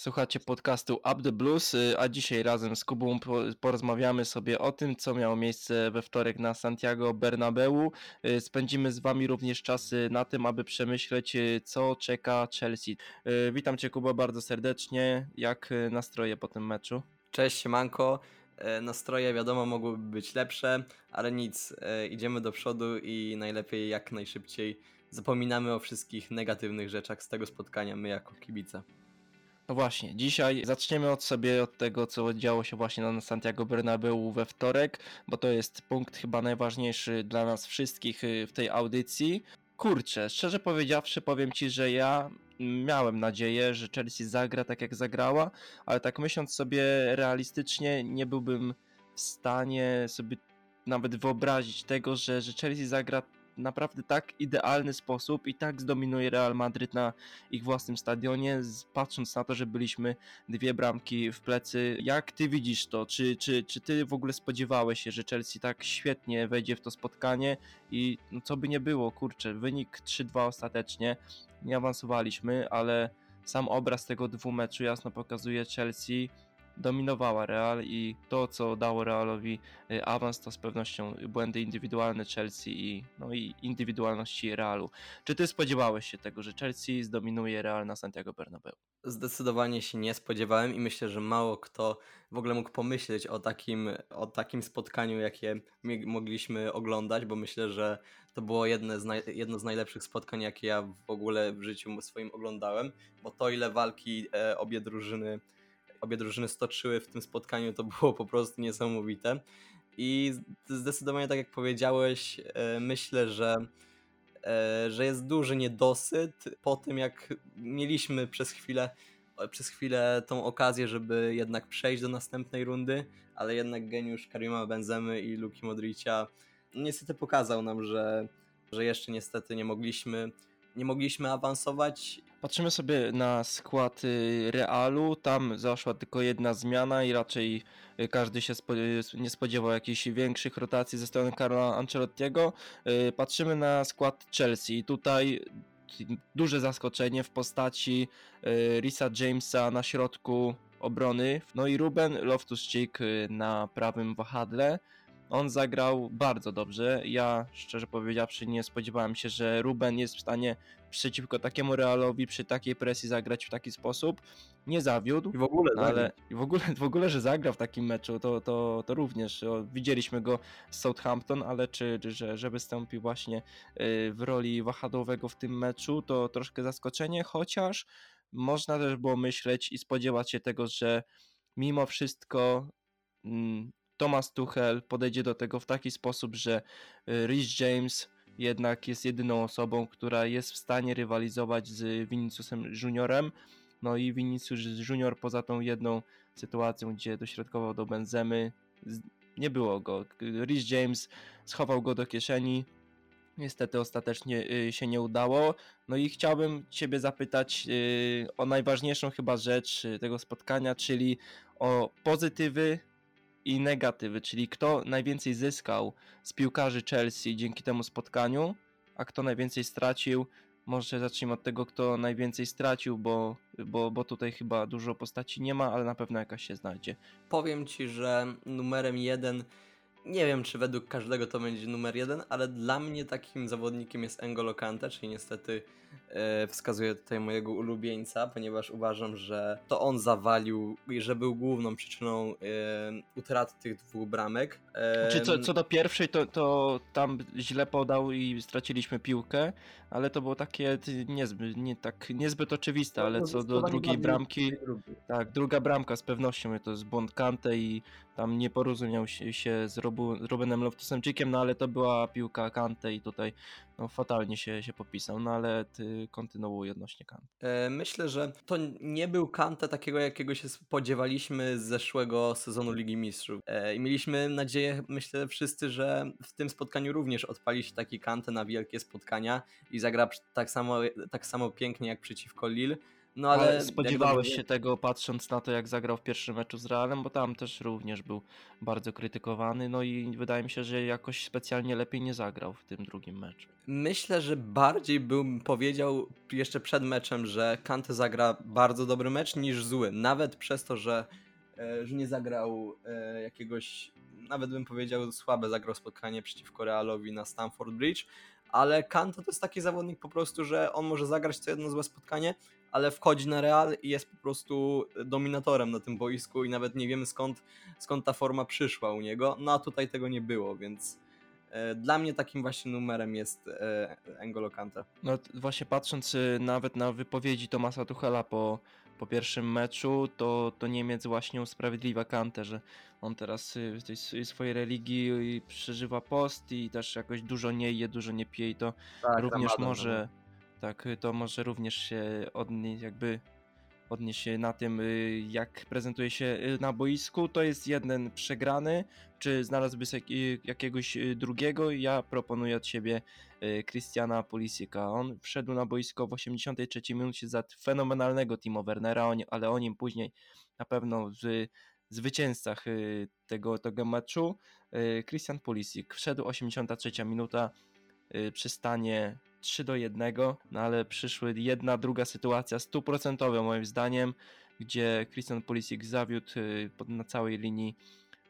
Słuchacie podcastu Up the Blues, y, a dzisiaj razem z Kubą porozmawiamy sobie o tym, co miało miejsce we wtorek na Santiago Bernabeu. Y, spędzimy z Wami również czasy na tym, aby przemyśleć, y, co czeka Chelsea. Witam Cię, Kuba, bardzo serdecznie. Jak nastroje po tym meczu? Cześć, Manko. E, nastroje, wiadomo, mogłyby być lepsze, ale nic, e, idziemy do przodu i najlepiej jak najszybciej zapominamy o wszystkich negatywnych rzeczach z tego spotkania, my jako kibice. No właśnie, dzisiaj zaczniemy od sobie od tego, co działo się właśnie na Santiago Bernabeu we wtorek, bo to jest punkt chyba najważniejszy dla nas wszystkich y, w tej audycji. Kurczę, szczerze powiedziawszy, powiem ci, że ja miałem nadzieję, że Chelsea zagra tak jak zagrała, ale tak myśląc sobie realistycznie, nie byłbym w stanie sobie nawet wyobrazić tego, że, że Chelsea zagra naprawdę tak idealny sposób i tak zdominuje Real Madryt na ich własnym stadionie, patrząc na to, że byliśmy dwie bramki w plecy. Jak ty widzisz to? Czy, czy, czy ty w ogóle spodziewałeś się, że Chelsea tak świetnie wejdzie w to spotkanie i no, co by nie było, kurczę, wynik 3-2 ostatecznie, nie awansowaliśmy, ale sam obraz tego dwumeczu jasno pokazuje Chelsea dominowała Real i to, co dało Realowi y, awans, to z pewnością błędy indywidualne Chelsea i, no i indywidualności Realu. Czy ty spodziewałeś się tego, że Chelsea zdominuje Real na Santiago Bernabeu? Zdecydowanie się nie spodziewałem i myślę, że mało kto w ogóle mógł pomyśleć o takim, o takim spotkaniu, jakie mogliśmy oglądać, bo myślę, że to było jedno z, jedno z najlepszych spotkań, jakie ja w ogóle w życiu swoim oglądałem, bo to ile walki e, obie drużyny obie drużyny stoczyły w tym spotkaniu, to było po prostu niesamowite. I zdecydowanie, tak jak powiedziałeś, e, myślę, że, e, że jest duży niedosyt po tym, jak mieliśmy przez chwilę, przez chwilę tą okazję, żeby jednak przejść do następnej rundy, ale jednak geniusz Karima Benzemy i Luki Modricia niestety pokazał nam, że, że jeszcze niestety nie mogliśmy nie mogliśmy awansować. Patrzymy sobie na skład y, Realu, tam zaszła tylko jedna zmiana i raczej y, każdy się nie spodziewał jakichś większych rotacji ze strony Carla Ancelottiego. Y, patrzymy na skład Chelsea tutaj duże zaskoczenie w postaci Risa Jamesa na środku obrony, no i Ruben Loftus-Cheek na prawym wahadle. On zagrał bardzo dobrze. Ja, szczerze powiedziawszy, nie spodziewałem się, że Ruben jest w stanie przeciwko takiemu Realowi przy takiej presji zagrać w taki sposób. Nie zawiódł. I w ogóle, ale i w ogóle, w ogóle, że zagrał w takim meczu, to, to, to również. Widzieliśmy go z Southampton, ale czy, że, że wystąpił właśnie y, w roli wahadłowego w tym meczu, to troszkę zaskoczenie, chociaż można też było myśleć i spodziewać się tego, że mimo wszystko mm, Thomas Tuchel podejdzie do tego w taki sposób, że y, Rhys James jednak jest jedyną osobą, która jest w stanie rywalizować z Viniciusem Juniorem. No i Vinicius Junior poza tą jedną sytuacją, gdzie dośrodkował do Benzemy, nie było go. Rhys James schował go do kieszeni. Niestety ostatecznie y, się nie udało. No i chciałbym Ciebie zapytać y, o najważniejszą chyba rzecz tego spotkania, czyli o pozytywy i negatywy, czyli kto najwięcej zyskał z piłkarzy Chelsea dzięki temu spotkaniu, a kto najwięcej stracił. Może zacznijmy od tego, kto najwięcej stracił, bo, bo, bo tutaj chyba dużo postaci nie ma, ale na pewno jakaś się znajdzie. Powiem ci, że numerem jeden nie wiem, czy według każdego to będzie numer jeden, ale dla mnie takim zawodnikiem jest Engolo Kante, czyli niestety wskazuję tutaj mojego ulubieńca, ponieważ uważam, że to on zawalił i że był główną przyczyną e, utraty tych dwóch bramek. E, czy co, co do pierwszej, to, to tam źle podał i straciliśmy piłkę, ale to było takie niezbyt, nie, tak, niezbyt oczywiste, ale co do drugiej bramki, tak, druga bramka z pewnością to jest błąd Kante i tam nie porozumiał się, się z, Robu, z Rubenem Loftusem-Cheekiem, no ale to była piłka Kante i tutaj no, fatalnie się, się popisał, no ale ty kontynuuj odnośnie Kante. E, myślę, że to nie był Kante takiego, jakiego się spodziewaliśmy z zeszłego sezonu Ligi Mistrzów. E, I mieliśmy nadzieję, myślę wszyscy, że w tym spotkaniu również odpali się taki Kante na wielkie spotkania i zagra tak samo, tak samo pięknie jak przeciwko Lille No ale, ale spodziewałeś się tego patrząc na to, jak zagrał w pierwszym meczu z Realem, bo tam też również był bardzo krytykowany, no i wydaje mi się, że jakoś specjalnie lepiej nie zagrał w tym drugim meczu. Myślę, że bardziej bym powiedział jeszcze przed meczem, że Kante zagra bardzo dobry mecz niż zły. Nawet przez to, że, e, że nie zagrał e, jakiegoś, nawet bym powiedział, słabe zagrał spotkanie przeciwko Realowi na Stamford Bridge, ale Kante to jest taki zawodnik po prostu, że on może zagrać co jedno złe spotkanie, ale wchodzi na Real i jest po prostu dominatorem na tym boisku i nawet nie wiemy skąd, skąd ta forma przyszła u niego, no a tutaj tego nie było, więc e, dla mnie takim właśnie numerem jest e, N'Golo Kante. No właśnie patrząc y, nawet na wypowiedzi Tomasa Tuchela po, po pierwszym meczu, to, to Niemiec właśnie usprawiedliwia Kantę, że on teraz y, w tej swojej religii y, przeżywa post i też jakoś dużo nie je, dużo nie pije i to Tak, również może tak, y, to może również się odnieść jakby odnieść się na tym, y, jak prezentuje się y, na boisku. To jest jeden przegrany. Czy znalazłby jakiegoś drugiego? Ja proponuję od siebie Christiana Pulisika. On wszedł na boisko w 83 minucie za fenomenalnego Timo Wernera, ale o nim później na pewno w zwycięzcach tego, tego meczu. Christian Pulisik wszedł 83 minuta y, przy stanie 3 do 1, no ale przyszły jedna, druga sytuacja stuprocentowa moim zdaniem, gdzie Christian Pulisic zawiódł y, na całej linii.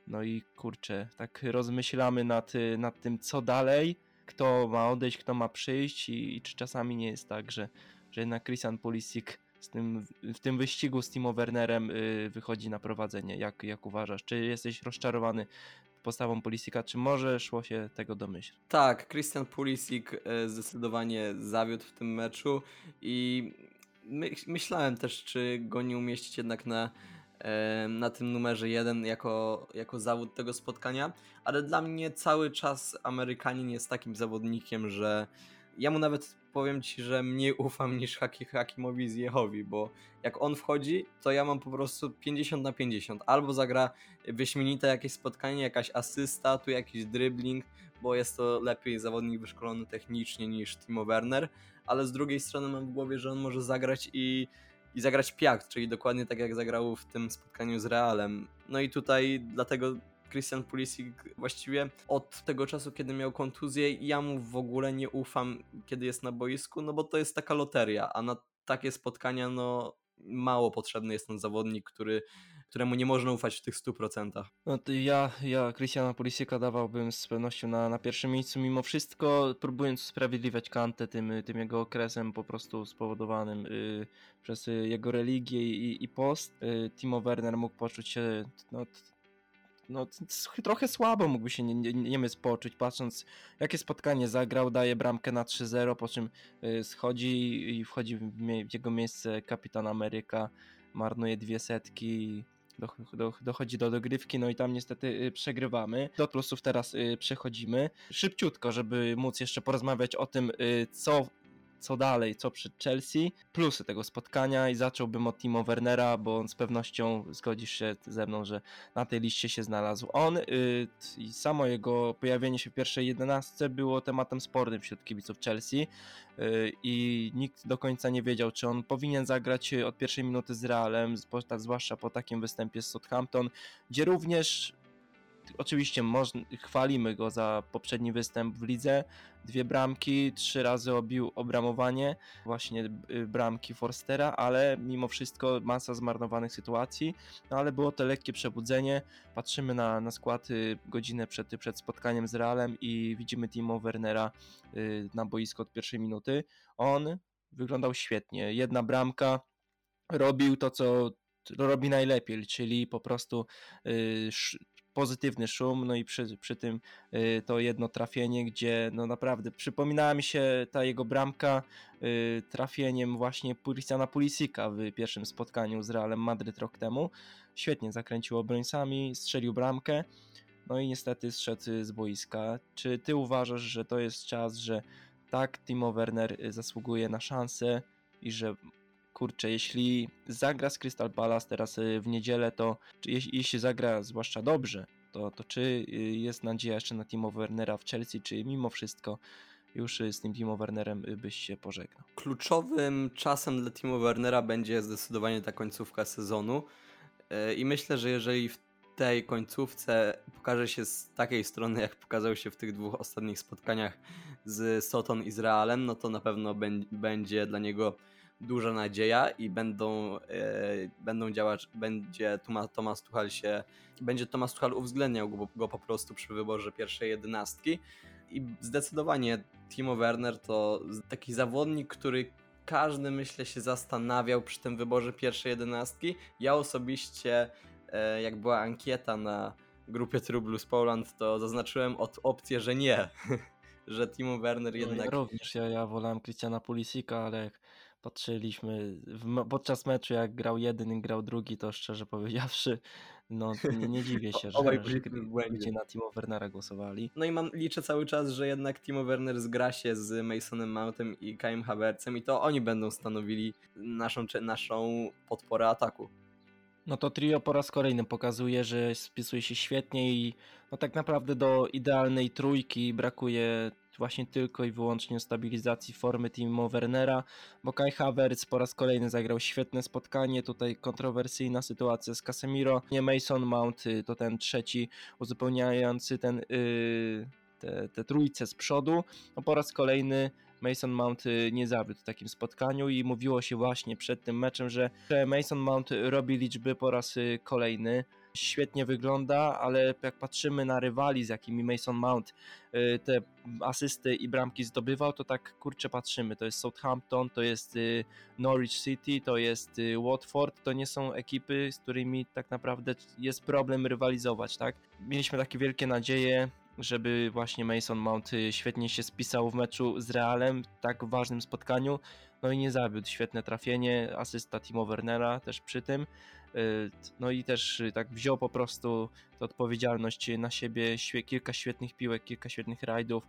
No i kurczę, tak rozmyślamy nad, y, nad tym, co dalej, kto ma odejść, kto ma przyjść i, i czy czasami nie jest tak, że, że jednak Christian Pulisic z tym, w tym wyścigu z Timo Wernerem wychodzi na prowadzenie. Jak, jak uważasz? Czy jesteś rozczarowany postawą Pulisika, czy może szło się tego domyśleć? Tak, Christian Pulisic e, zdecydowanie zawiódł w tym meczu i my, myślałem też, czy go nie umieścić jednak na, e, na tym numerze jeden jako, jako zawód tego spotkania, ale dla mnie cały czas Amerykanin jest takim zawodnikiem, że ja mu nawet powiem Ci, że mniej ufam niż Haki, Hakimowi z bo jak on wchodzi, to ja mam po prostu 50 na 50. Albo zagra wyśmienite jakieś spotkanie, jakaś asysta, tu jakiś dribbling, bo jest to lepiej zawodnik wyszkolony technicznie niż Timo Werner, ale z drugiej strony mam w głowie, że on może zagrać i, i zagrać piakt, czyli dokładnie tak jak zagrał w tym spotkaniu z Realem. No i tutaj dlatego Christian Pulisic właściwie od tego czasu, kiedy miał kontuzję, ja mu w ogóle nie ufam, kiedy jest na boisku, no bo to jest taka loteria, a na takie spotkania no mało potrzebny jest ten zawodnik, który, któremu nie można ufać w tych 100%. No to ja, ja Christiana Pulisika dawałbym z pewnością na, na pierwszym miejscu mimo wszystko, próbując usprawiedliwiać Kantę tym, tym jego okresem po prostu spowodowanym y, przez jego religię i, i post. Y, Timo Werner mógł poczuć się no, no, trochę słabo mógłby się nie, nie, Niemiec poczuć, patrząc jakie spotkanie zagrał, daje bramkę na 3-0, po czym y, schodzi i wchodzi w, jego miejsce kapitan Ameryka, marnuje dwie setki doch- doch- dochodzi do dogrywki, no i tam niestety y, przegrywamy. Do plusów teraz y, przechodzimy. Szybciutko, żeby móc jeszcze porozmawiać o tym, co, co dalej, co przy Chelsea. Plusy tego spotkania i zacząłbym od Timo Wernera, bo on z pewnością zgodzisz się ze mną, że na tej liście się znalazł. On y, i samo jego pojawienie się w pierwszej jedenastce było tematem spornym wśród kibiców Chelsea y, i nikt do końca nie wiedział, czy on powinien zagrać od pierwszej minuty z Realem, tak, zwłaszcza po takim występie z Southampton, gdzie również oczywiście można, chwalimy go za poprzedni występ w lidze, dwie bramki, trzy razy obił obramowanie, właśnie y, bramki Forstera, ale mimo wszystko masa zmarnowanych sytuacji, no ale było to lekkie przebudzenie, patrzymy na, na skład y, godzinę przed, przed spotkaniem z Realem i widzimy Timo Wernera y, na boisku od pierwszej minuty, on wyglądał świetnie, jedna bramka, robił to, co robi najlepiej, czyli po prostu pozytywny szum, no i przy, przy tym y, to jedno trafienie, gdzie no naprawdę przypominała mi się ta jego bramka y, trafieniem właśnie Christiana Pulisika w pierwszym spotkaniu z Realem Madryt rok temu. Świetnie zakręcił obrońcami, strzelił bramkę, no i niestety zszedł z boiska. Czy ty uważasz, że to jest czas, że tak Timo Werner y, zasługuje na szansę i że kurczę, jeśli zagra z Crystal Palace teraz y, w niedzielę, to czy, jeśli, jeśli zagra zwłaszcza dobrze, to, to czy y, jest nadzieja jeszcze na Timo Wernera w Chelsea, czy mimo wszystko już z tym Timo Wernerem byś się pożegnał. Kluczowym czasem dla Timo Wernera będzie zdecydowanie ta końcówka sezonu i myślę, że jeżeli w tej końcówce pokaże się z takiej strony, jak pokazał się w tych dwóch ostatnich spotkaniach z Soton i no to na pewno będzie dla niego duża nadzieja i będą, e, będą działać, będzie Tomasz Tuchel się, będzie Tomasz Tuchel uwzględniał go, go, po prostu przy wyborze pierwszej jedenastki i zdecydowanie Timo Werner to taki zawodnik, który każdy myślę się zastanawiał przy tym wyborze pierwszej jedenastki. Ja osobiście E, jak była ankieta na grupie True Blues Poland, to zaznaczyłem od opcję, że nie, że Timo Werner jednak... No ja również, ja, ja wolałem Christiana Pulisika, ale jak patrzyliśmy w, podczas meczu, jak grał jeden i grał drugi, to szczerze powiedziawszy, no nie, nie dziwię się, że, że ludzie na Timo Wernera głosowali. No i mam, liczę cały czas, że jednak Timo Werner zgra się z Masonem Mountem i Kajem Havertzem i to oni będą stanowili naszą, naszą podporę ataku. No to trio po raz kolejny pokazuje, że spisuje się świetnie i no tak naprawdę do idealnej trójki brakuje właśnie tylko i wyłącznie stabilizacji formy Timo Wernera, bo Kai Havertz po raz kolejny zagrał świetne spotkanie, tutaj kontrowersyjna sytuacja z Casemiro, nie Mason Mount y, to ten trzeci uzupełniający ten yy, te, te trójce z przodu, no po raz kolejny Mason Mount y, nie zawiódł w takim spotkaniu i mówiło się właśnie przed tym meczem, że Mason Mount robi liczby po raz y, kolejny. Świetnie wygląda, ale jak patrzymy na rywali, z jakimi Mason Mount y, te asysty i bramki zdobywał, to tak kurczę patrzymy. To jest Southampton, to jest Norwich City, to jest Watford. To nie są ekipy, z którymi tak naprawdę jest problem rywalizować, tak? Mieliśmy takie wielkie nadzieje żeby właśnie Mason Mount y, świetnie się spisał w meczu z Realem, tak ważnym spotkaniu. No i nie zawiódł, świetne trafienie, asysta Timo Wernera też przy tym. Y, no i też y, tak wziął po prostu tę odpowiedzialność na siebie, kilka świetnych piłek, kilka świetnych rajdów.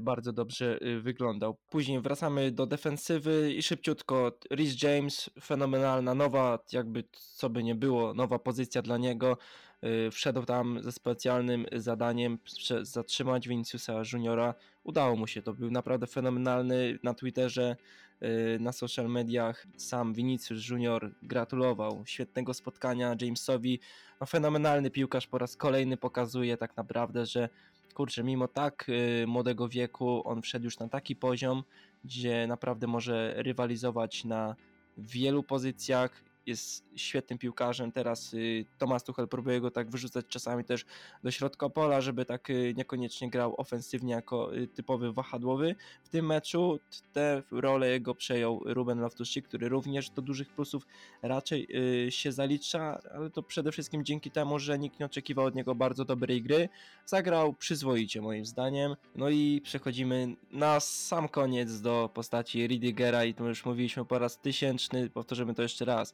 Bardzo dobrze wyglądał. Później wracamy do defensywy i szybciutko Rhys James, fenomenalna, nowa, jakby co by nie było, nowa pozycja dla niego Y, wszedł tam ze specjalnym zadaniem zatrzymać Viniciusa Juniora. Udało mu się, to był naprawdę fenomenalny na Twitterze, y, na social mediach. Sam Vinicius Junior gratulował świetnego spotkania Jamesowi. No, fenomenalny piłkarz po raz kolejny pokazuje tak naprawdę, że kurczę, mimo tak y, młodego wieku, on wszedł już na taki poziom, gdzie naprawdę może rywalizować na wielu pozycjach jest świetnym piłkarzem. Teraz y, Tomasz Tuchel próbuje go tak wyrzucać czasami też do środka pola, żeby tak y, niekoniecznie grał ofensywnie jako y, typowy wahadłowy. W tym meczu tę rolę jego przejął Ruben loftus który również do dużych plusów raczej się zalicza, ale to przede wszystkim dzięki temu, że nikt nie oczekiwał od niego bardzo dobrej gry. Zagrał przyzwoicie moim zdaniem. No i przechodzimy na sam koniec do postaci Ridigera i to już mówiliśmy po raz tysięczny, powtórzymy to jeszcze raz.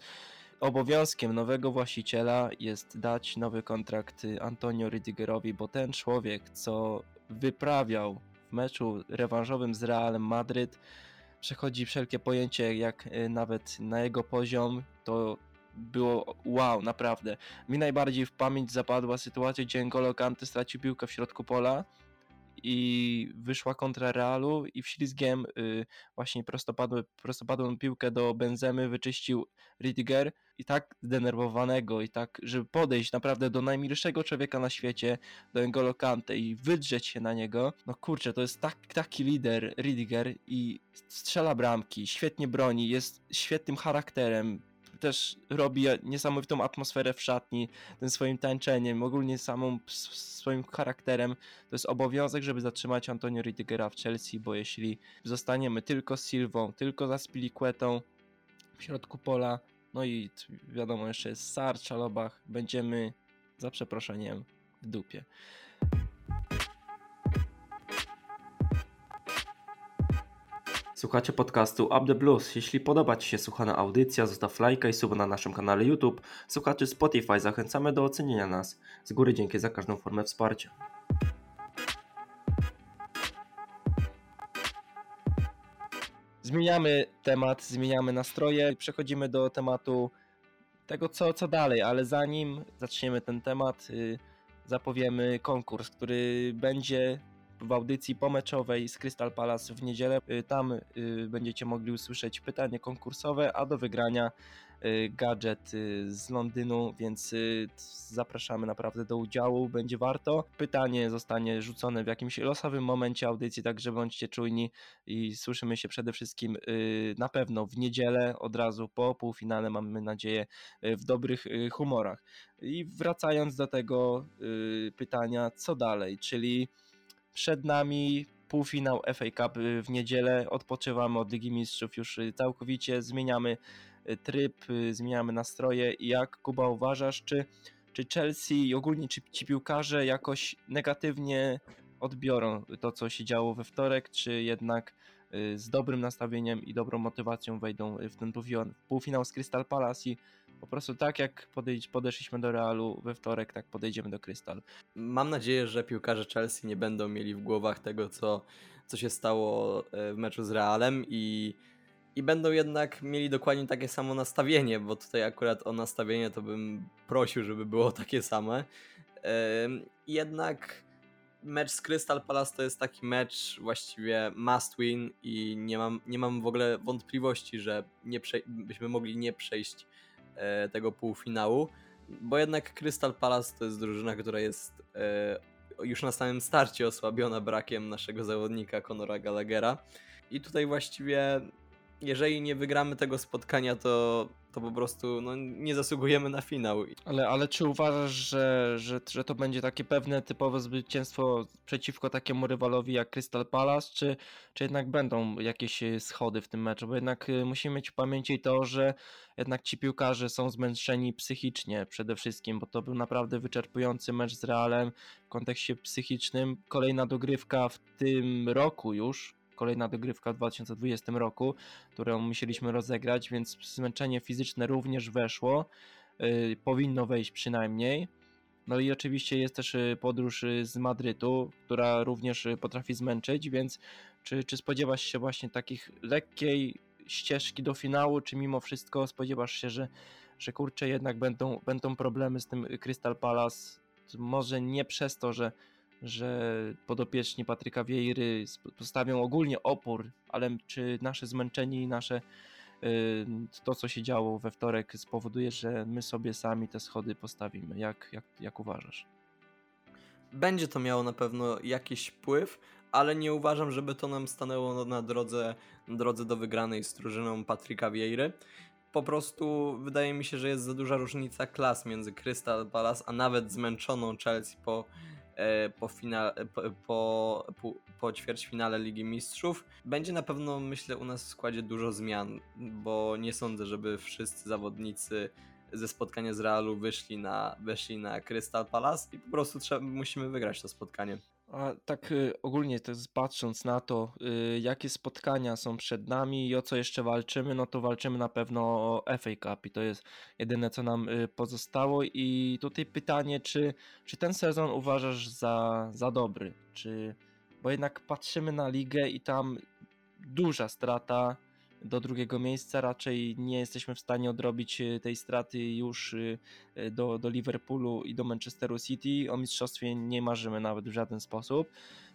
Obowiązkiem nowego właściciela jest dać nowy kontrakt Antonio Rydigerowi, bo ten człowiek, co wyprawiał w meczu rewanżowym z Realem Madryt, przechodzi wszelkie pojęcie, jak y, nawet na jego poziom, to było wow, naprawdę. Mi najbardziej w pamięć zapadła sytuacja, gdzie N'Golo Kante stracił piłkę w środku pola i wyszła kontra Realu i wślizgiem y, właśnie prostopadły, prostopadłą piłkę do Benzemy wyczyścił Ridiger i tak zdenerwowanego i tak, żeby podejść naprawdę do najmilszego człowieka na świecie, do N'Golo Kante i wydrzeć się na niego, no kurczę, to jest tak, taki lider Ridiger i strzela bramki, świetnie broni, jest świetnym charakterem, też robi niesamowitą atmosferę w szatni, tym swoim tańczeniem, ogólnie samą swoim charakterem. To jest obowiązek, żeby zatrzymać Antonio Ridigera w Chelsea, bo jeśli zostaniemy tylko z Silvą, tylko za Spiliquetą w środku pola, no i wiadomo, jeszcze jest Sar, Czalobach, będziemy za przeproszeniem w dupie. Słuchacie podcastu Up The Blues. Jeśli podoba Ci się słuchana audycja, zostaw lajka i suba na naszym kanale YouTube. Słuchaczy Spotify zachęcamy do ocenienia nas. Z góry dzięki za każdą formę wsparcia. Zmieniamy temat, zmieniamy nastroje i przechodzimy do tematu tego, co, co dalej, ale zanim zaczniemy ten temat, yy, zapowiemy konkurs, który będzie w audycji pomeczowej z Crystal Palace w niedzielę. Tam będziecie mogli usłyszeć pytanie konkursowe, a do wygrania Y, gadżet y, z Londynu, więc y, zapraszamy naprawdę do udziału, będzie warto. Pytanie zostanie rzucone w jakimś losowym momencie audycji, także bądźcie czujni i słyszymy się przede wszystkim na pewno w niedzielę, od razu po półfinale, mamy nadzieję, w dobrych humorach. I wracając do tego pytania, co dalej, czyli przed nami półfinał FA Cup. W niedzielę, odpoczywamy od Ligi Mistrzów. Już całkowicie, zmieniamy Y, tryb, y, zmieniamy nastroje. Jak Kuba uważasz, czy, czy Chelsea i ogólnie czy ci piłkarze jakoś negatywnie odbiorą to, co się działo we wtorek, czy jednak y, z dobrym nastawieniem i dobrą motywacją wejdą w ten półfinał z Crystal Palace i po prostu tak jak podeszliśmy do Realu we wtorek, tak podejdziemy do Crystal. Mam nadzieję, że piłkarze Chelsea nie będą mieli w głowach tego, co, co się stało w meczu z Realem i i będą jednak mieli dokładnie takie samo nastawienie, bo tutaj akurat o nastawienie to bym prosił, żeby było takie same. Jednak mecz z Crystal Palace to jest taki mecz właściwie must win i nie mam, nie mam w ogóle wątpliwości, że nie byśmy mogli nie przejść e, tego półfinału, bo jednak Crystal Palace to jest drużyna, która jest e, już na samym starcie osłabiona brakiem naszego zawodnika Conora Gallaghera. I tutaj właściwie jeżeli nie wygramy tego spotkania, to, to po prostu no, nie zasługujemy na finał. Ale, ale czy uważasz, że, że, że to będzie takie pewne typowe zwycięstwo przeciwko takiemu rywalowi jak Crystal Palace, czy, czy jednak będą jakieś e, schody w tym meczu? Bo jednak e, musimy mieć w pamięci to, że jednak ci piłkarze są zmęczeni psychicznie przede wszystkim, bo to był naprawdę wyczerpujący mecz z Realem w kontekście psychicznym. Kolejna dogrywka w tym roku już, kolejna dogrywka w 2020 roku, którą musieliśmy rozegrać, więc zmęczenie fizyczne również weszło. Yy, powinno wejść przynajmniej. No i oczywiście jest też y, podróż y, z Madrytu, która również y, potrafi zmęczyć, więc czy, czy spodziewasz się właśnie takich lekkiej ścieżki do finału, czy mimo wszystko spodziewasz się, że, że kurczę jednak będą, będą problemy z tym Crystal Palace? Może nie przez to, że że podopieczni Patryka Wiejry postawią ogólnie opór, ale czy nasze zmęczenie i nasze y, to, co się działo we wtorek spowoduje, że my sobie sami te schody postawimy. Jak, jak, jak uważasz? Będzie to miało na pewno jakiś wpływ, ale nie uważam, żeby to nam stanęło na drodze, drodze do wygranej z drużyną Patryka Wiejry. Po prostu wydaje mi się, że jest za duża różnica klas między Crystal Palace, a nawet zmęczoną Chelsea po po, finale, po, po, po ćwierćfinale Ligi Mistrzów. Będzie na pewno, myślę, u nas w składzie dużo zmian, bo nie sądzę, żeby wszyscy zawodnicy ze spotkania z Realu wyszli na, weszli na Crystal Palace i po prostu trzeba, musimy wygrać to spotkanie. A tak y, ogólnie jest patrząc na to, y, jakie spotkania są przed nami i o co jeszcze walczymy, no to walczymy na pewno o FA Cup i to jest jedyne co nam y, pozostało. I tutaj pytanie, czy, czy ten sezon uważasz za, za dobry, czy, bo jednak patrzymy na ligę i tam duża strata, do drugiego miejsca. Raczej nie jesteśmy w stanie odrobić e, tej straty już e, do, do Liverpoolu i do Manchesteru City. O mistrzostwie nie marzymy nawet w żaden sposób.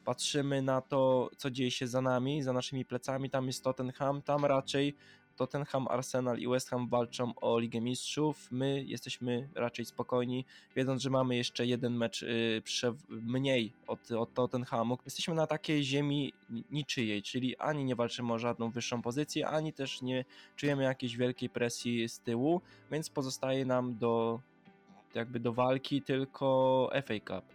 Patrzymy na to, co dzieje się za nami, za naszymi plecami. Tam jest Tottenham, tam raczej Tottenham, Arsenal i West Ham walczą o Ligę Mistrzów. My jesteśmy raczej spokojni, wiedząc, że mamy jeszcze jeden mecz y, mniej od, od Tottenhamu. Jesteśmy na takiej ziemi niczyjej, czyli ani nie walczymy o żadną wyższą pozycję, ani też nie czujemy jakiejś wielkiej presji z tyłu, więc pozostaje nam do jakby do walki tylko FA Cup.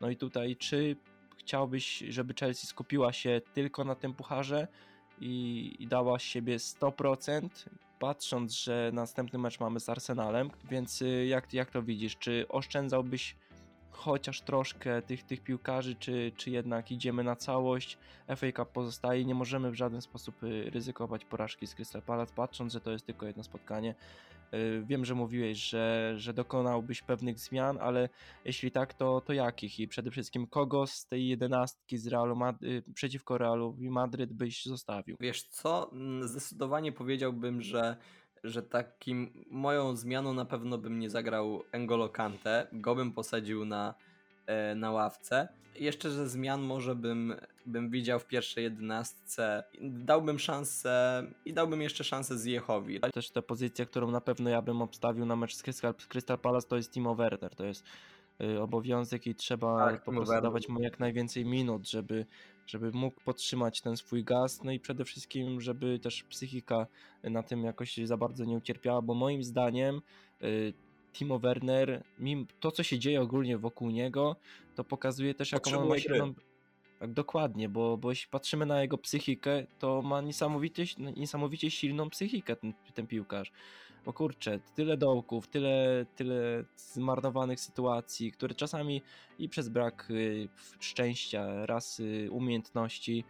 No i tutaj czy chciałbyś, żeby Chelsea skupiła się tylko na tym pucharze, i, i dała z siebie 100%, patrząc, że następny mecz mamy z Arsenalem, więc y, jak, jak to widzisz? Czy oszczędzałbyś chociaż troszkę tych, tych piłkarzy, czy, czy jednak idziemy na całość? FA Cup pozostaje, nie możemy w żaden sposób y, ryzykować porażki z Crystal Palace, patrząc, że to jest tylko jedno spotkanie. Y, wiem, że mówiłeś, że, że dokonałbyś pewnych zmian, ale jeśli tak, to, to jakich? I przede wszystkim kogo z tej jedenastki z Realu Madry- przeciwko Realowi Madryt byś zostawił? Wiesz co, mm, zdecydowanie powiedziałbym, że że takim moją zmianą na pewno bym nie zagrał Engolo Kante, go bym posadził na, e, na ławce. Jeszcze ze zmian może bym, bym widział w pierwszej jedenastce. Dałbym szansę i dałbym jeszcze szansę Zjechowi. Też ta pozycja, którą na pewno ja bym obstawił na mecz z Crystal, Palace to jest Timo Werner. To jest y, obowiązek i trzeba Tak, po prostu dawać mu jak najwięcej minut, żeby, żeby mógł podtrzymać ten swój gaz, no i przede wszystkim, żeby też psychika na tym jakoś za bardzo nie ucierpiała, bo moim zdaniem y, Timo Werner, to co się dzieje ogólnie wokół niego, to pokazuje też jaką on ma silną... Tak, dokładnie, bo, bo jeśli patrzymy na jego psychikę, to ma niesamowicie, niesamowicie silną psychikę ten, ten piłkarz. Bo kurczę, tyle dołków, tyle, tyle zmarnowanych sytuacji, które czasami i przez brak y, szczęścia, raz y, umiejętności,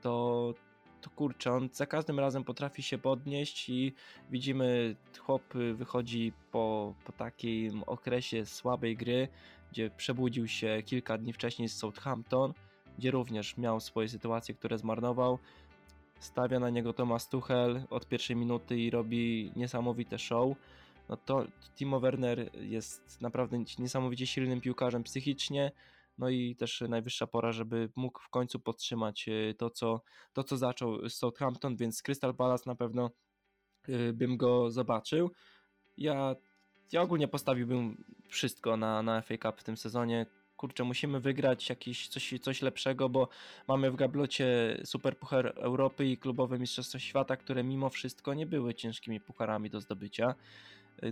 to, to kurczę, on za każdym razem potrafi się podnieść i widzimy, chłop wychodzi po, po takim okresie słabej gry, gdzie przebudził się kilka dni wcześniej z Southampton, gdzie również miał swoje sytuacje, które zmarnował. Stawia na niego Thomas Tuchel od pierwszej minuty i robi niesamowite show. No to Timo Werner jest naprawdę niesamowicie silnym piłkarzem psychicznie. No i też najwyższa pora, żeby mógł w końcu podtrzymać y, to, co, to, co zaczął Southampton, więc Crystal Palace na pewno y, bym go zobaczył. Ja, ja ogólnie postawiłbym wszystko na, na FA Cup w tym sezonie. Kurczę, musimy wygrać jakieś coś, coś lepszego, bo mamy w gablocie Super Puchar Europy i klubowe Mistrzostwa Świata, które mimo wszystko nie były ciężkimi pucharami do zdobycia.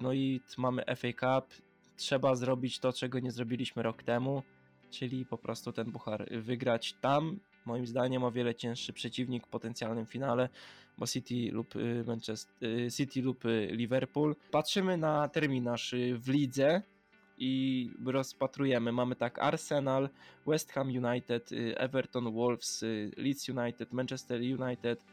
No i mamy FA Cup. Trzeba zrobić to, czego nie zrobiliśmy rok temu, czyli po prostu ten puchar wygrać tam. Moim zdaniem o wiele cięższy przeciwnik w potencjalnym finale, bo City lub y, Manchester y, City lub y, Liverpool. Patrzymy na terminarz w lidze i rozpatrujemy. Mamy tak Arsenal, West Ham United, y, Everton, Wolves, y, Leeds United, Manchester United,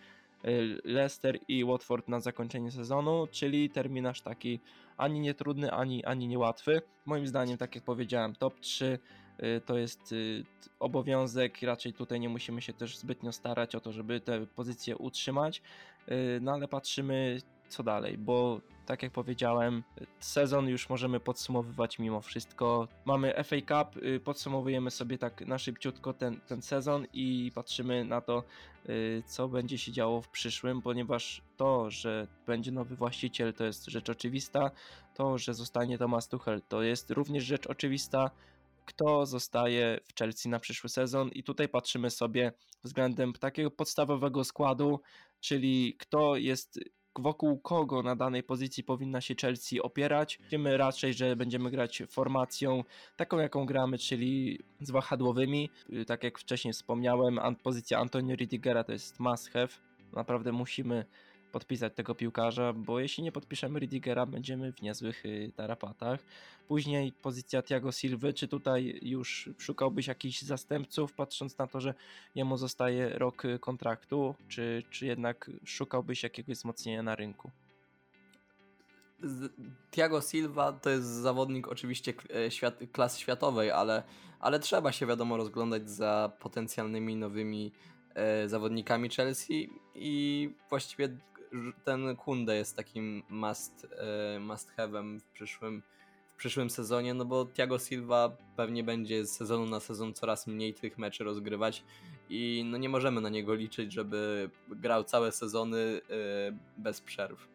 y, Leicester i Watford na zakończenie sezonu, czyli terminarz taki ani nie trudny, ani, ani niełatwy. Moim zdaniem, tak jak powiedziałem, top 3 y, to jest obowiązek, raczej tutaj nie musimy się też zbytnio starać o to, żeby te pozycje utrzymać, no ale patrzymy co dalej, bo tak jak powiedziałem, sezon już możemy podsumowywać mimo wszystko. Mamy FA Cup, y, podsumowujemy sobie tak na szybciutko ten, ten sezon i patrzymy na to, y, co będzie się działo w przyszłym, ponieważ to, że będzie nowy właściciel, to jest rzecz oczywista. To, że zostanie Thomas Tuchel, to jest również rzecz oczywista. Kto zostaje w Chelsea na przyszły sezon, i tutaj patrzymy sobie względem takiego podstawowego składu, czyli kto jest wokół kogo na danej pozycji powinna się Chelsea opierać. Wiemy raczej, że będziemy grać formacją taką, jaką gramy, czyli z wahadłowymi. Y, Tak jak wcześniej wspomniałem, pozycja Antonio Rudigera to jest must have. Naprawdę musimy podpisać tego piłkarza, bo jeśli nie podpiszemy Rudigera, będziemy w niezłych y, tarapatach. Później pozycja Thiago Silva, czy tutaj już szukałbyś jakichś zastępców, patrząc na to, że jemu zostaje rok y, kontraktu, czy, czy jednak szukałbyś jakiegoś wzmocnienia na rynku? Thiago Silva to jest zawodnik oczywiście e, świat, klasy światowej, ale, ale trzeba się wiadomo rozglądać za potencjalnymi nowymi e, zawodnikami Chelsea i właściwie ten Kunde jest takim must, e, must have'em w przyszłym, w przyszłym sezonie, no bo Thiago Silva pewnie będzie z sezonu na sezon coraz mniej tych meczy rozgrywać i no nie możemy na niego liczyć, żeby grał całe sezony e, bez przerw.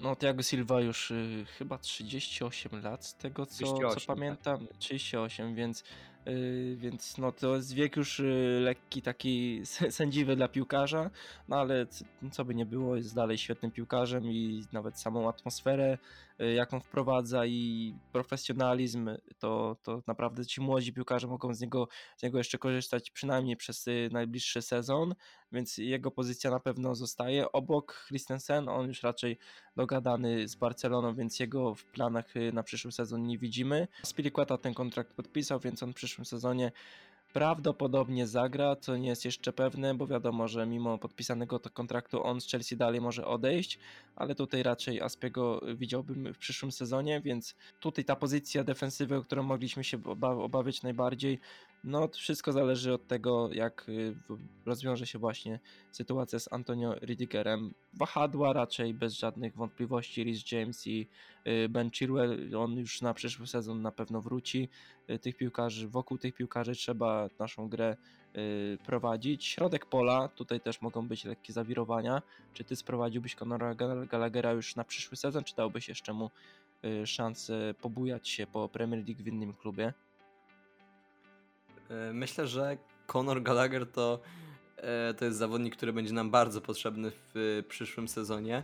No, Thiago Silva już y, chyba 38 lat, z tego co, 38, co tak. pamiętam. 38, więc, y, więc no, to jest wiek już y, lekki, taki sędziwy dla piłkarza, no ale co by nie było, jest dalej świetnym piłkarzem i nawet samą atmosferę, y, jaką wprowadza i profesjonalizm, to, to naprawdę ci młodzi piłkarze mogą z niego, z niego jeszcze korzystać przynajmniej przez y, najbliższy sezon, więc jego pozycja na pewno zostaje. Obok Christensen, on już raczej dogadany z Barceloną, więc jego w planach y, na przyszły sezon nie widzimy. Spiliqueta ten kontrakt podpisał, więc on w przyszłym sezonie prawdopodobnie zagra, co nie jest jeszcze pewne, bo wiadomo, że mimo podpisanego to kontraktu on z Chelsea dalej może odejść, ale tutaj raczej Aspiego widziałbym w przyszłym sezonie, więc tutaj ta pozycja defensywy, o którą mogliśmy się oba- obawiać najbardziej, No, wszystko zależy od tego, jak y, rozwiąże się właśnie sytuacja z Antonio Ridigerem. Wahadła raczej bez żadnych wątpliwości. Rhys James i y, Ben Chilwell, on już na przyszły sezon na pewno wróci. Y, tych piłkarzy, wokół tych piłkarzy trzeba naszą grę prowadzić. Środek pola, tutaj też mogą być lekkie zawirowania. Czy ty sprowadziłbyś Conora Gallaghera już na przyszły sezon, czy dałbyś jeszcze mu szansę pobujać się po Premier League w innym klubie? E, myślę, że Conor Gallagher to, e, to jest zawodnik, który będzie nam bardzo potrzebny w przyszłym sezonie.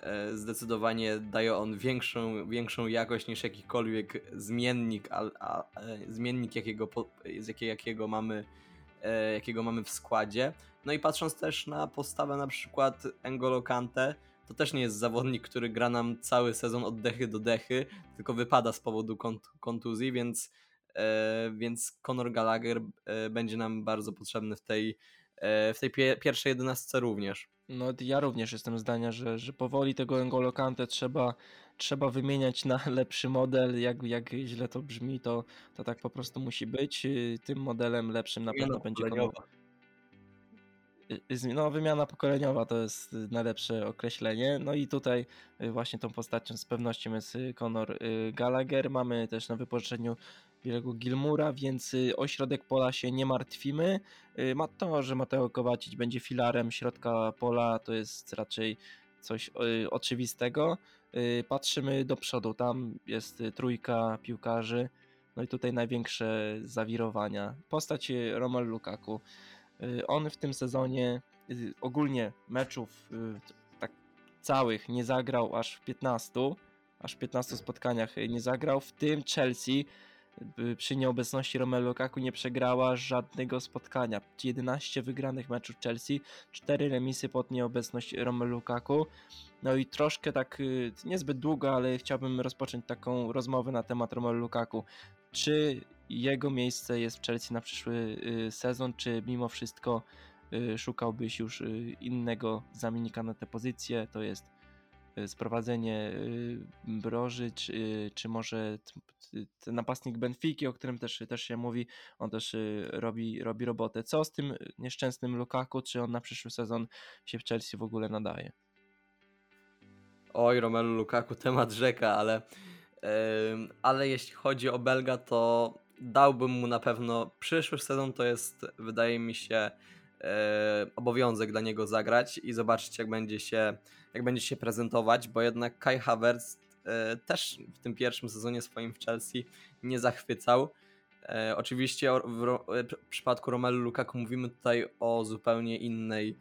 E, zdecydowanie daje on większą, większą jakość niż jakikolwiek zmiennik, a, a, zmiennik jakiego, jakiego, mamy, jakiego mamy w składzie. No i patrząc też na postawę na przykład Engolo Kante, to też nie jest zawodnik, który gra nam cały sezon od dechy do dechy, tylko wypada z powodu kont kontuzji, więc E, więc Conor Gallagher e, będzie nam bardzo potrzebny w tej, e, w tej pierwszej jedenastce również. No ja również jestem zdania, że, że powoli tego Engolo Kante trzeba, trzeba wymieniać na lepszy model, jak, jak źle to brzmi, to, to tak po prostu musi być. Tym modelem lepszym na pewno będzie Conor, Y, y, no, wymiana pokoleniowa to jest najlepsze określenie. No i tutaj y, właśnie tą postacią z pewnością jest Conor Gallagher. Mamy też na wypożyczeniu Wielego Gilmura, więc o środek pola się nie martwimy. To, że Mateo Kowacic będzie filarem środka pola, to jest raczej coś oczywistego. Patrzymy do przodu, tam jest trójka piłkarzy. No i tutaj największe zawirowania. Postać Romelu Lukaku. Y, on w tym sezonie y, ogólnie meczów y, tak całych nie zagrał aż w 15, aż w 15 spotkaniach nie zagrał, w tym Chelsea przy nieobecności Romelu Lukaku nie przegrała żadnego spotkania. 11 wygranych meczów Chelsea, 4 remisy pod nieobecność Romelu Lukaku. No i troszkę tak niezbyt długo, ale chciałbym rozpocząć taką rozmowę na temat Romelu Lukaku. Czy jego miejsce jest w Chelsea na przyszły y, sezon, czy mimo wszystko y, szukałbyś już y, innego zamiennika na tę pozycję? To jest sprowadzenie Broży, czy, czy może ten napastnik Benfiki, o którym też, też się mówi, on też robi, robi robotę. Co z tym nieszczęsnym Lukaku? Czy on na przyszły sezon się w Chelsea w ogóle nadaje? Oj, Romelu Lukaku, temat rzeka, ale, yy, ale jeśli chodzi o Belga, to dałbym mu na pewno przyszły sezon to jest, wydaje mi się, e, obowiązek dla niego zagrać i zobaczyć, jak będzie się, jak będzie się prezentować, bo jednak Kai Havertz e, też w tym pierwszym sezonie swoim w Chelsea nie zachwycał. E, oczywiście w, w, przypadku Romelu Lukaku mówimy tutaj o zupełnie innej,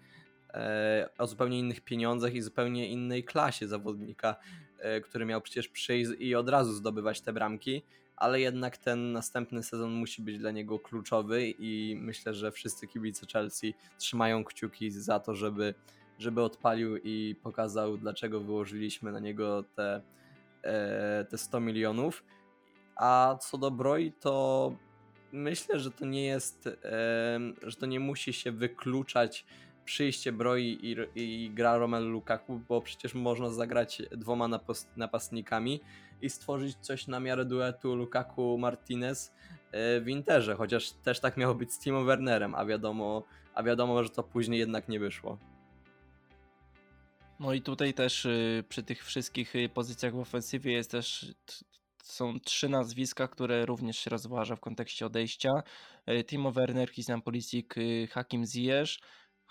o zupełnie innych pieniądzach i zupełnie innej klasie zawodnika, który miał przecież przyjść i od razu zdobywać te bramki ale jednak ten następny sezon musi być dla niego kluczowy i myślę, że wszyscy kibice Chelsea trzymają kciuki za to, żeby, żeby odpalił i pokazał, dlaczego wyłożyliśmy na niego te, e, te 100 milionów. A co do Broi, to myślę, że to nie jest, e, że to nie musi się wykluczać przyjście Broi i, i gra Romelu Lukaku, bo przecież można zagrać dwoma napastnikami i stworzyć coś na miarę duetu Lukaku-Martinez e, w Interze, chociaż też tak miało być z Timo Wernerem, a wiadomo, a wiadomo, że to później jednak nie wyszło. No i tutaj też y, przy tych wszystkich y, pozycjach w ofensywie jest też są trzy nazwiska, które również się rozważa w kontekście odejścia. E, Timo Werner, Christian Pulisic, y, Hakim Ziyech.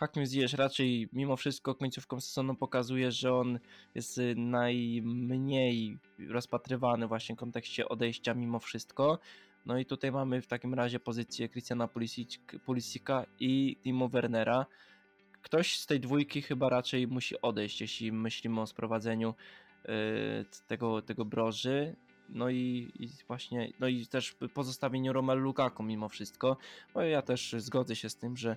Hakim Ziyech raczej mimo wszystko końcówką sezonu pokazuje, że on jest y, najmniej rozpatrywany właśnie w kontekście odejścia mimo wszystko. No i tutaj mamy w takim razie pozycję Christiana Pulisika i Timo Wernera. Ktoś z tej dwójki chyba raczej musi odejść, jeśli myślimy o sprowadzeniu yy, tego, tego broży. No i, i, właśnie, no i też pozostawieniu Romelu Lukaku mimo wszystko, bo ja też zgodzę się z tym, że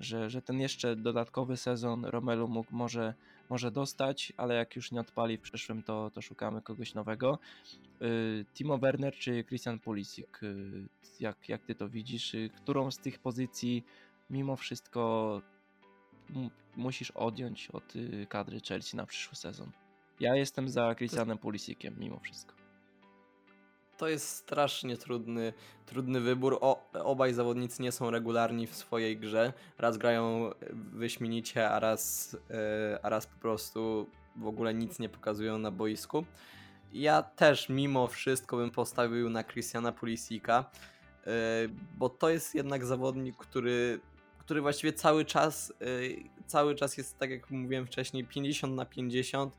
że, że ten jeszcze dodatkowy sezon Romelu mógł może, może dostać, ale jak już nie odpali w przyszłym, to, to szukamy kogoś nowego. Y, Timo Werner czy Christian Pulisic, y, jak, jak ty to widzisz? Y, którą z tych pozycji mimo wszystko musisz odjąć od kadry Chelsea na przyszły sezon? Ja jestem za Christianem Pulisiciem mimo wszystko. To jest strasznie trudny, trudny wybór. O, obaj zawodnicy nie są regularni w swojej grze. Raz grają wyśmienicie, a raz, yy, a raz po prostu w ogóle nic nie pokazują na boisku. Ja też mimo wszystko bym postawił na Christiana Pulisika, yy, bo to jest jednak zawodnik, który który właściwie cały czas, y, cały czas jest, tak jak mówiłem wcześniej, 50 na 50.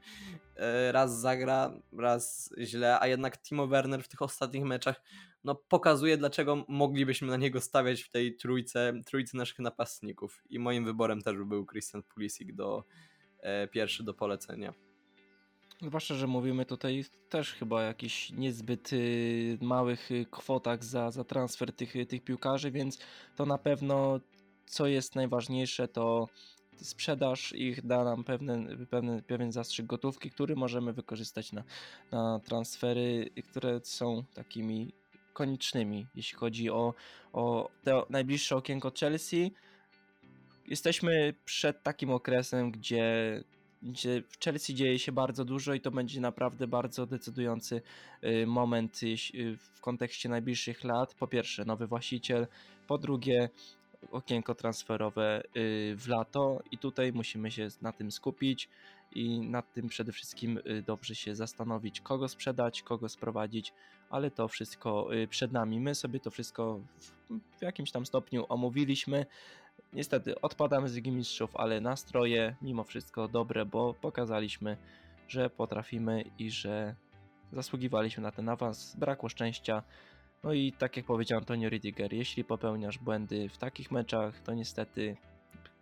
Y, raz zagra, raz źle, a jednak Timo Werner w tych ostatnich meczach no, pokazuje, dlaczego moglibyśmy na niego stawiać w tej trójce, trójce naszych napastników. I moim wyborem też by był Christian Pulisic do e, pierwszy do polecenia. Zwłaszcza, że mówimy tutaj też chyba o jakichś niezbyt y, małych kwotach za, za transfer tych, tych piłkarzy, więc to na pewno co jest najważniejsze, to sprzedaż ich da nam pewien, pewien, pewien zastrzyk gotówki, który możemy wykorzystać na, na transfery, które są takimi koniecznymi, jeśli chodzi o, o te najbliższe okienko Chelsea. Jesteśmy przed takim okresem, gdzie, gdzie w Chelsea dzieje się bardzo dużo i to będzie naprawdę bardzo decydujący y, moment w kontekście najbliższych lat. Po pierwsze, nowy właściciel, po drugie, okienko transferowe y, w lato i tutaj musimy się na tym skupić i nad tym przede wszystkim y, dobrze się zastanowić, kogo sprzedać, kogo sprowadzić, ale to wszystko y, przed nami. My sobie to wszystko w jakimś tam stopniu omówiliśmy. Niestety odpadamy z Ligi Mistrzów, ale nastroje mimo wszystko dobre, bo pokazaliśmy, że potrafimy i że zasługiwaliśmy na ten awans. Brakło szczęścia, no i tak jak powiedział Antonio Ridiger, jeśli popełniasz błędy w takich meczach, to niestety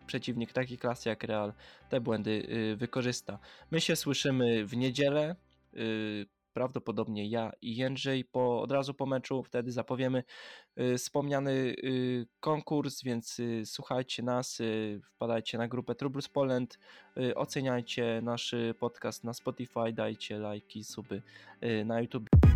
przeciwnik takiej klasy jak Real te błędy y, wykorzysta. My się słyszymy w niedzielę, y, prawdopodobnie ja i Jędrzej po, od razu po meczu, wtedy zapowiemy y, wspomniany konkurs, więc słuchajcie nas, wpadajcie na grupę Troubles Poland, oceniajcie nasz podcast na Spotify, dajcie lajki, suby na YouTube.